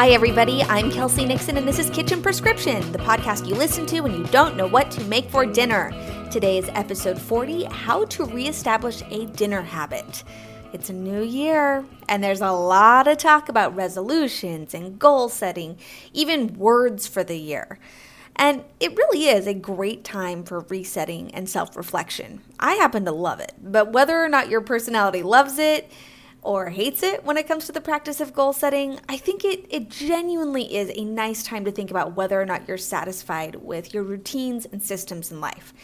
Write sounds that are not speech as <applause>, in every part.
Hi, everybody. I'm Kelsey Nixon, and this is Kitchen Prescription, the podcast you listen to when you don't know what to make for dinner. Today is episode 40 How to Reestablish a Dinner Habit. It's a new year, and there's a lot of talk about resolutions and goal setting, even words for the year. And it really is a great time for resetting and self reflection. I happen to love it, but whether or not your personality loves it, or hates it when it comes to the practice of goal setting, I think it, it genuinely is a nice time to think about whether or not you're satisfied with your routines and systems in life.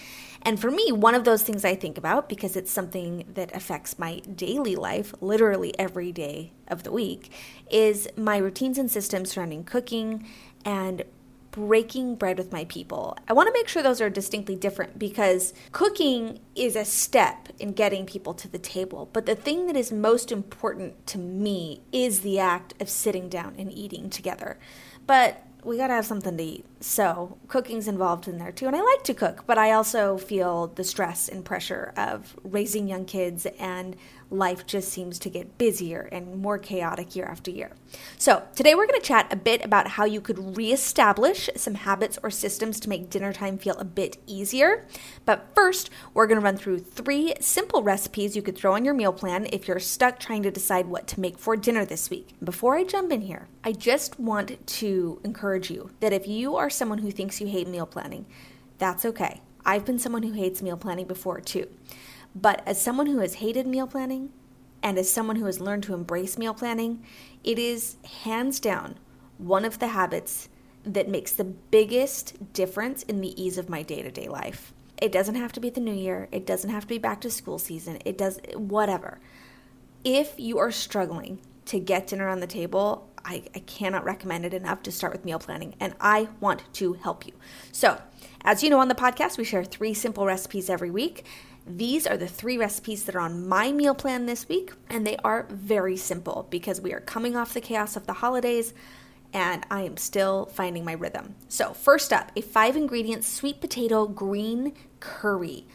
And for me, one of those things I think about, because it's something that affects my daily life, literally every day of the week, is my routines and systems surrounding cooking and breaking bread with my people. I want to make sure those are distinctly different because cooking is a step in getting people to the table. But the thing that is most important to me is the act of sitting down and eating together. But we got to have something to eat. So, cooking's involved in there too. And I like to cook, but I also feel the stress and pressure of raising young kids and life just seems to get busier and more chaotic year after year. So, today we're going to chat a bit about how you could reestablish some habits or systems to make dinner time feel a bit easier. But first, we're going to run through three simple recipes you could throw on your meal plan if you're stuck trying to decide what to make for dinner this week. Before I jump in here, I just want to encourage you that if you are someone who thinks you hate meal planning, that's okay. I've been someone who hates meal planning before too. But as someone who has hated meal planning and as someone who has learned to embrace meal planning, it is hands down one of the habits that makes the biggest difference in the ease of my day to day life. It doesn't have to be the new year, it doesn't have to be back to school season, it does whatever. If you are struggling to get dinner on the table, I, I, cannot recommend it enough to start with meal planning, and I want to help you. So, as you know on the podcast, we share three simple recipes every week. These are the three recipes that are on my meal plan this week, and they are very simple because we are coming off the chaos of the holidays and I am still finding my rhythm. So, first up, a five ingredient sweet potato green curry.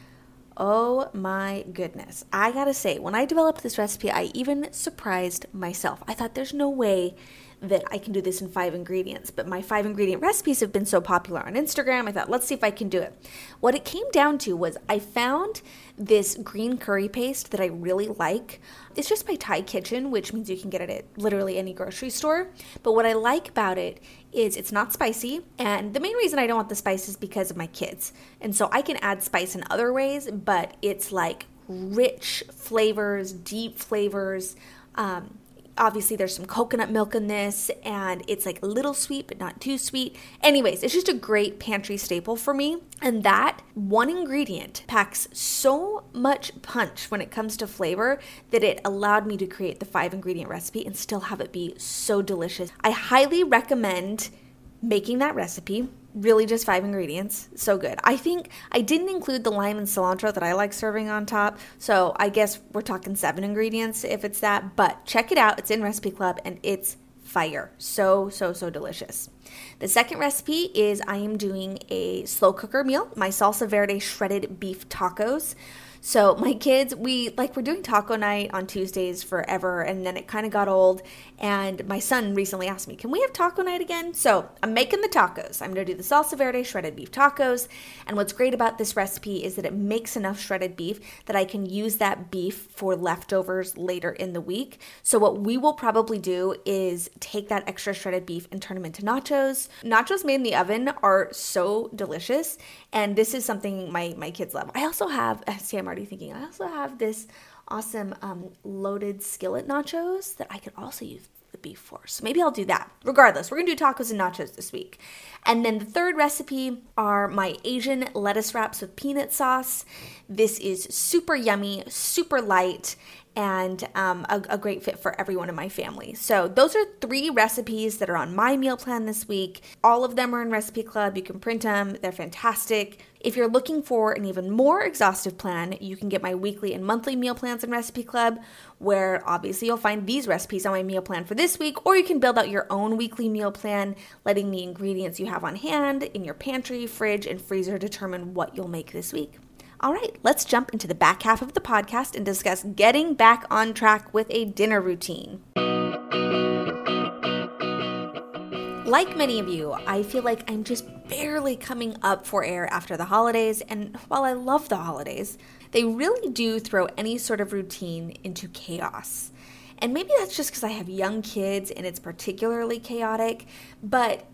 Oh my goodness. I gotta say, when I developed this recipe, I even surprised myself. I thought there's no way that I can do this in five ingredients. But my five ingredient recipes have been so popular on Instagram, I thought, let's see if I can do it. What it came down to was I found this green curry paste that I really like. It's just by Thai Kitchen, which means you can get it at literally any grocery store. But what I like about it is it's not spicy. And the main reason I don't want the spice is because of my kids. And so I can add spice in other ways, but it's like rich flavors, deep flavors. Um, obviously there's some coconut milk in this and it's like a little sweet but not too sweet. Anyways it's just a great pantry staple for me and that one ingredient packs so much punch when it comes to flavor that it allowed me to create the five ingredient recipe and still have it be so delicious. I highly recommend making that recipe really just five ingredients. So good. I think I didn't include the lime and cilantro that I like serving on top. So I guess we're talking seven ingredients if it's that. But check it out. It's in Recipe Club and it's fire. So, so, so delicious. The second recipe is I am doing a slow cooker meal, my salsa verde shredded beef tacos. So my kids, we like we're doing taco night on Tuesdays forever, and then it kind of got old. And my son recently asked me, "Can we have taco night again?" So I'm making the tacos. I'm gonna do the salsa verde shredded beef tacos. And what's great about this recipe is that it makes enough shredded beef that I can use that beef for leftovers later in the week. So what we will probably do is take that extra shredded beef and turn them into nachos. Nachos made in the oven are so delicious, and this is something my my kids love. I also have see I'm already thinking I also have this awesome um, loaded skillet nachos that I could also use the beef for. So maybe I'll do that. Regardless, we're gonna do tacos and nachos this week. And then the third recipe are my Asian lettuce wraps with peanut sauce. This is super yummy, super light, and um, a, a, great fit for everyone in my family. So, those are three recipes that are on my meal plan this week. All of them are in Recipe Club. You can print them, they're fantastic. If you're looking for an even more exhaustive plan, you can get my weekly and monthly meal plans in Recipe Club, where obviously you'll find these recipes on my meal plan for this week, or you can build out your own weekly meal plan, letting the ingredients you have on hand in your pantry, fridge, and freezer determine what you'll make this week. All right, let's jump into the back half of the podcast and discuss getting back on track with a dinner routine. Like many of you, I feel like I'm just barely coming up for air after the holidays, and while I love the holidays, they really do throw any sort of routine into chaos. And maybe that's just because I have young kids and it's particularly chaotic, but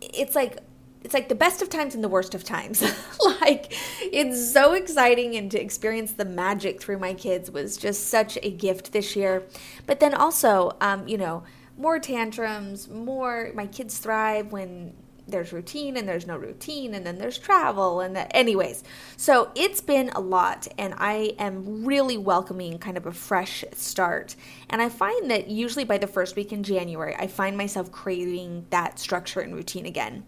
it's like it's like the best of times and the worst of times. <laughs> like it's so exciting and to experience the magic through my kids was just such a gift this year. But then also, um, you know, more tantrums, more my kids thrive when there's routine and there's no routine and then there's travel and that anyways. So it's been a lot and i am really welcoming kind of a fresh start. And i find that usually by the first week in january i find myself craving that structure and routine again.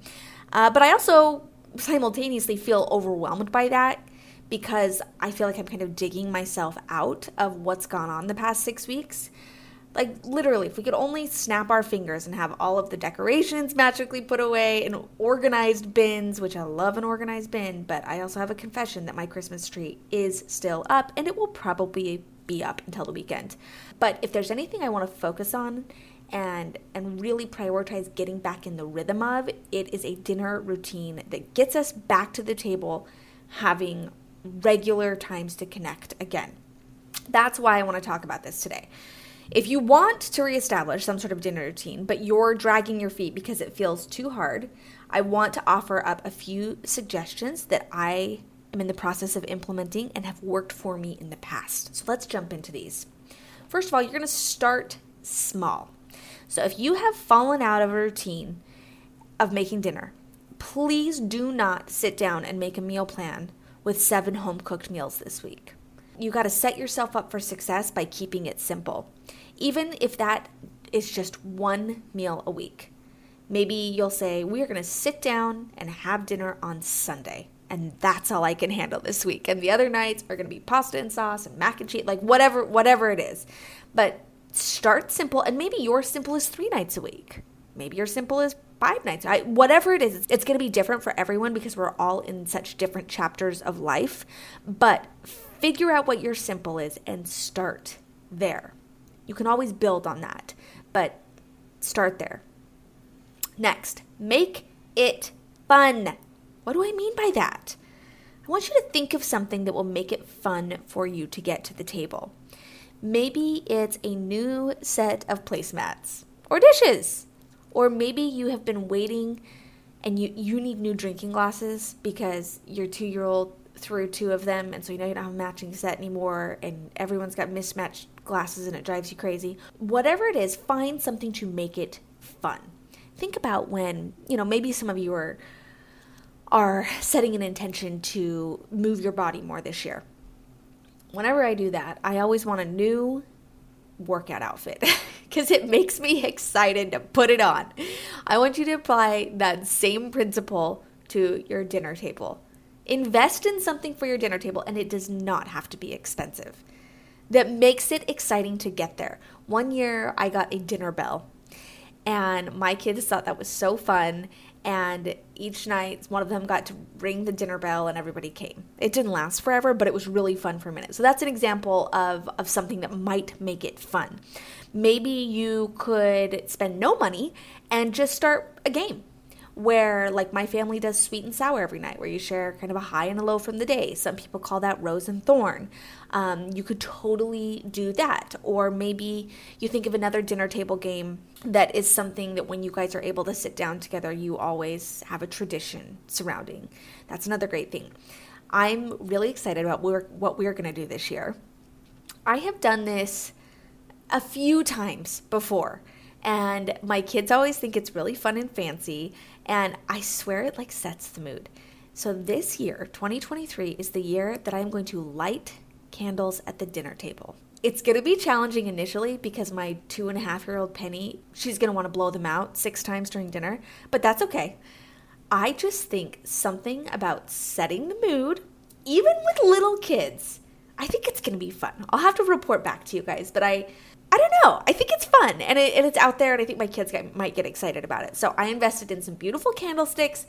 Uh, but I also simultaneously feel overwhelmed by that because I feel like I'm kind of digging myself out of what's gone on the past six weeks. Like, literally, if we could only snap our fingers and have all of the decorations magically put away in organized bins, which I love an organized bin, but I also have a confession that my Christmas tree is still up and it will probably be up until the weekend. But if there's anything I want to focus on, and and really prioritize getting back in the rhythm of it is a dinner routine that gets us back to the table having regular times to connect again that's why i want to talk about this today if you want to reestablish some sort of dinner routine but you're dragging your feet because it feels too hard i want to offer up a few suggestions that i am in the process of implementing and have worked for me in the past. So let's jump into these. First of all you're going to start small. So if you have fallen out of a routine of making dinner, please do not sit down and make a meal plan with seven home cooked meals this week. You got to set yourself up for success by keeping it simple, even if that is just one meal a week. Maybe you'll say, We're going to sit down and have dinner on Sunday. And that's all I can handle this week. And the other nights are going to be pasta and sauce and mac and cheese, like whatever, whatever it is. But start simple and maybe your simple is three nights a week maybe your simple is five nights I, whatever it is it's going to be different for everyone because we're all in such different chapters of life but figure out what your simple is and start there you can always build on that but start there. Next make it fun. What do i mean by that? I want you to think of something that will make it fun for you to get to the table. Maybe it's a new set of placemats or dishes. Or maybe you have been waiting and you, you need new drinking glasses because your two year old threw two of them and so you know you don't have a matching set anymore and everyone's got mismatched glasses and it drives you crazy. Whatever it is, find something to make it fun. Think about when, you know, maybe some of you are are setting an intention to move your body more this year whenever I do that, I always want a new workout outfit <laughs> because it makes me excited to put it on. I want you to apply that same principle to your dinner table. Invest in something for your dinner table, and it does not have to be expensive. That makes it exciting to get there. One year, I got a dinner bell, and my kids thought that was so fun. And each night, one of them got to ring the dinner bell, and everybody came. It didn't last forever, but it was really fun for a minute. So that's an example of, of something that might make it fun. Maybe you could spend no money and just start a game where like my family does sweet and sour every night where you share kind of a high and a low from the day. Some people call that rose and thorn. Um, you could totally do that. Or maybe you think of another dinner table game that is something that when you guys are able to sit down together you always have a tradition surrounding. That's another great thing. I'm really excited about what we're going to do this year. I have done this a few times before and my kids always think it's really fun and fancy and I swear it like sets the mood. So this year, 2023, is the year that I'm going to light candles at the dinner table. It's to be challenging initially because my two and a half year old Penny, she's want to blow them out six times during dinner, but that's okay. I just think something about setting the mood, even with little kids, I think it's to be fun. I'll have to report back to you guys, but I don't know. I think it's fun and, it, and it's out there, and I think my kids get, might get excited about it. So I invested in some beautiful candlesticks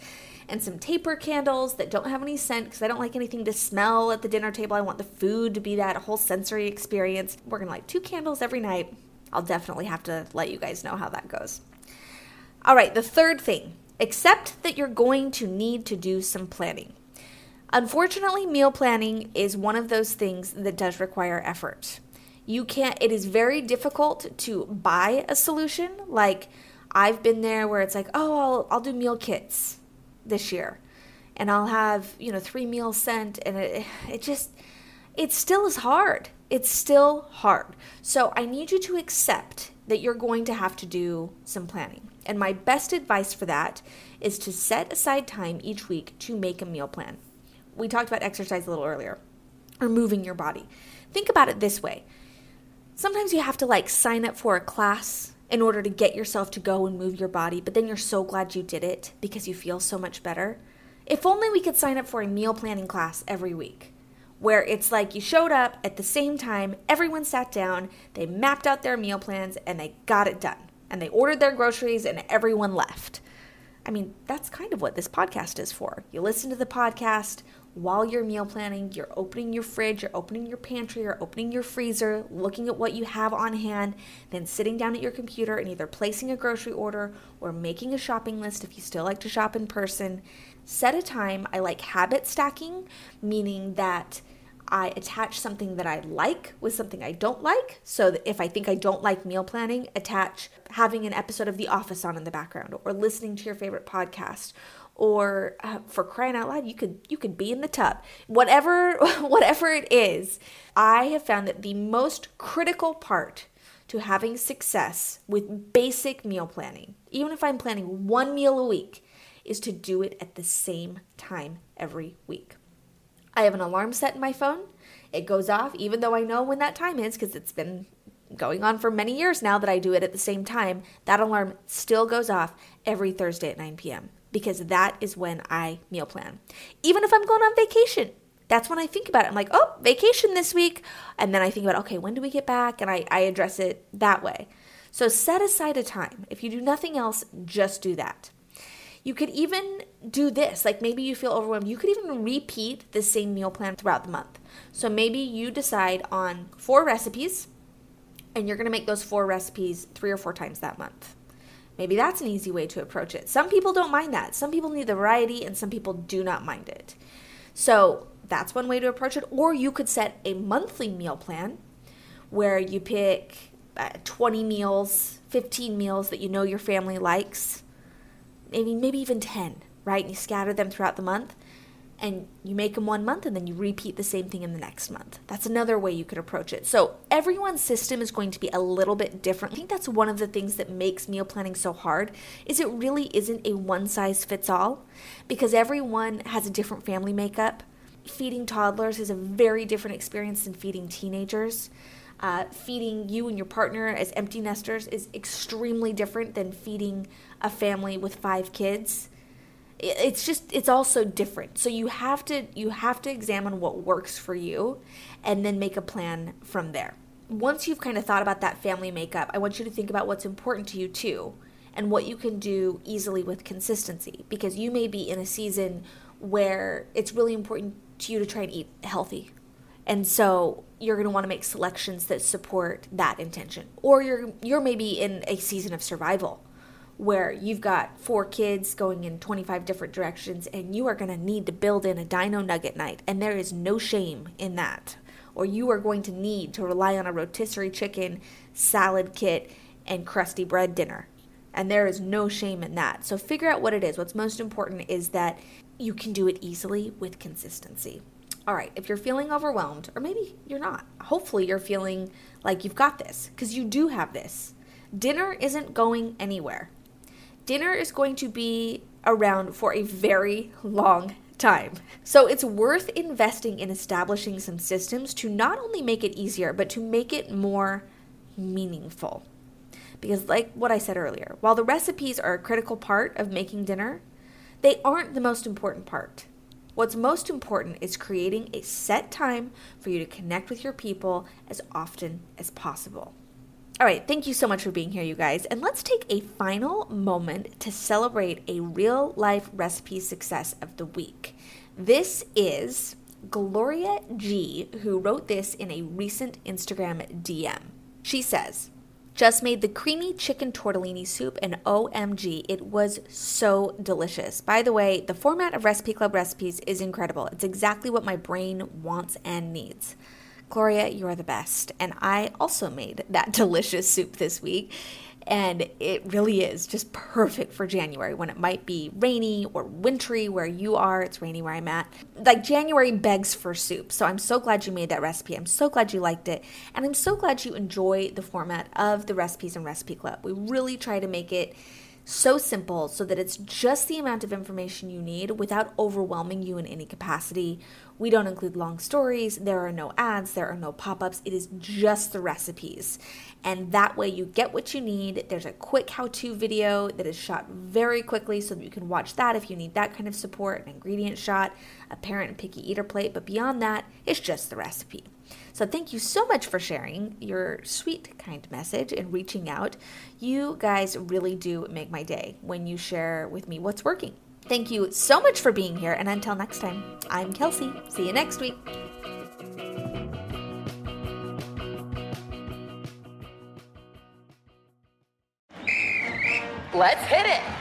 and some taper candles that don't have any scent because I don't like anything to smell at the dinner table. I want the food to be that whole sensory experience. We're going to light two candles every night. I'll definitely have to let you guys know how that goes. All right, the third thing accept that you're going to need to do some planning. Unfortunately, meal planning is one of those things that does require effort you can't it is very difficult to buy a solution. Like i've been there where it's like oh i'll, I'll do meal kits this year and i'll have you know three meals sent. And it, it just it still is hard. It's still hard. So i need you to accept that you're going to have to do some planning. And my best advice for that is to set aside time each week to make a meal plan. We talked about exercise a little earlier or moving your body. Think about it this way sometimes you have to like sign up for a class in order to get yourself to go and move your body, but then you're so glad you did it because you feel so much better. If only we could sign up for a meal planning class every week where it's like you showed up at the same time, everyone sat down, they mapped out their meal plans, and they got it done. And they ordered their groceries, and everyone left. I mean, that's kind of what this podcast is for. You listen to the podcast, while you're meal planning, you're opening your fridge, you're opening your pantry, you're opening your freezer, looking at what you have on hand, then sitting down at your computer and either placing a grocery order or making a shopping list if you still like to shop in person. Set a time. I like habit stacking, meaning that I attach something that I like with something I don't like. So that if I think I don't like meal planning, attach having an episode of The Office on in the background or listening to your favorite podcast or uh, for crying out loud you could you could be in the tub. Whatever <laughs> whatever it is i have found that the most critical part to having success with basic meal planning even if i'm planning one meal a week is to do it at the same time every week. I have an alarm set in my phone. It goes off even though i know when that time is because it's been going on for many years now that I do it at the same time, that alarm still goes off every Thursday at 9 p.m because that is when I meal plan. Even if I'm going on vacation, that's when I think about it. I'm like, oh, vacation this week. And then I think about, okay, when do we get back? And I, I address it that way. So set aside a time. If you do nothing else, just do that. You could even do this, like maybe you feel overwhelmed. You could even repeat the same meal plan throughout the month. So maybe you decide on four recipes and you're gonna make those four recipes three or four times that month. Maybe that's an easy way to approach it. Some people don't mind that. Some people need the variety, and some people do not mind it. So that's one way to approach it. Or you could set a monthly meal plan where you pick uh, 20 meals, 15 meals that you know your family likes, maybe maybe even 10, right? And you scatter them throughout the month and you make them one month and then you repeat the same thing in the next month. That's another way you could approach it. So, everyone's system is going to be a little bit different. I think that's one of the things that makes meal planning so hard is it really isn't a one size fits all because everyone has a different family makeup. Feeding toddlers is a very different experience than feeding teenagers. Uh, feeding you and your partner as empty nesters is extremely different than feeding a family with five kids it's just it's all so different. So you have to you have to examine what works for you and then make a plan from there. Once you've kind of thought about that family makeup i want you to think about what's important to you too and what you can do easily with consistency because you may be in a season where it's really important to you to try and eat healthy. And so you're going to want to make selections that support that intention or you're you're maybe in a season of survival where you've got four kids going in 25 different directions and you are going to need to build in a dino nugget night and there is no shame in that. Or you are going to need to rely on a rotisserie chicken salad kit and crusty bread dinner. And there is no shame in that. So figure out what it is. What's most important is that you can do it easily with consistency. All right if you're feeling overwhelmed or maybe you're not hopefully you're feeling like you've got this because you do have this. Dinner isn't going anywhere dinner is going to be around for a very long time. So it's worth investing in establishing some systems to not only make it easier, but to make it more meaningful. Because, like what I said earlier, while the recipes are a critical part of making dinner, they aren't the most important part. What's most important is creating a set time for you to connect with your people as often as possible. All right, thank you so much for being here, you guys. And let's take a final moment to celebrate a real life recipe success of the week. This is Gloria G, who wrote this in a recent Instagram DM. She says, just made the creamy chicken tortellini soup, and OMG, it was so delicious. By the way, the format of Recipe Club recipes is incredible. It's exactly what my brain wants and needs. Gloria, you are the best. And I also made that <laughs> delicious soup this week. And it really is just perfect for January when it might be rainy or wintry where you are. It's rainy where I'm at. Like January begs for soup. So I'm so glad you made that recipe. I'm so glad you liked it. And I'm so glad you enjoy the format of the Recipes and Recipe Club. We really try to make it so simple so that it's just the amount of information you need without overwhelming you in any capacity. We don't include long stories, there are no ads, there are no pop ups. It is just the recipes. And that way you get what you need. There's a quick how to video that is shot very quickly so that you can watch that if you need that kind of support, an ingredient shot, a parent and picky eater plate. But beyond that, it's just the recipe. So thank you so much for sharing your sweet, kind message and reaching out. You guys really do make my day when you share with me what's working. Thank you so much for being here, and until next time, I'm Kelsey. See you next week. Let's hit it.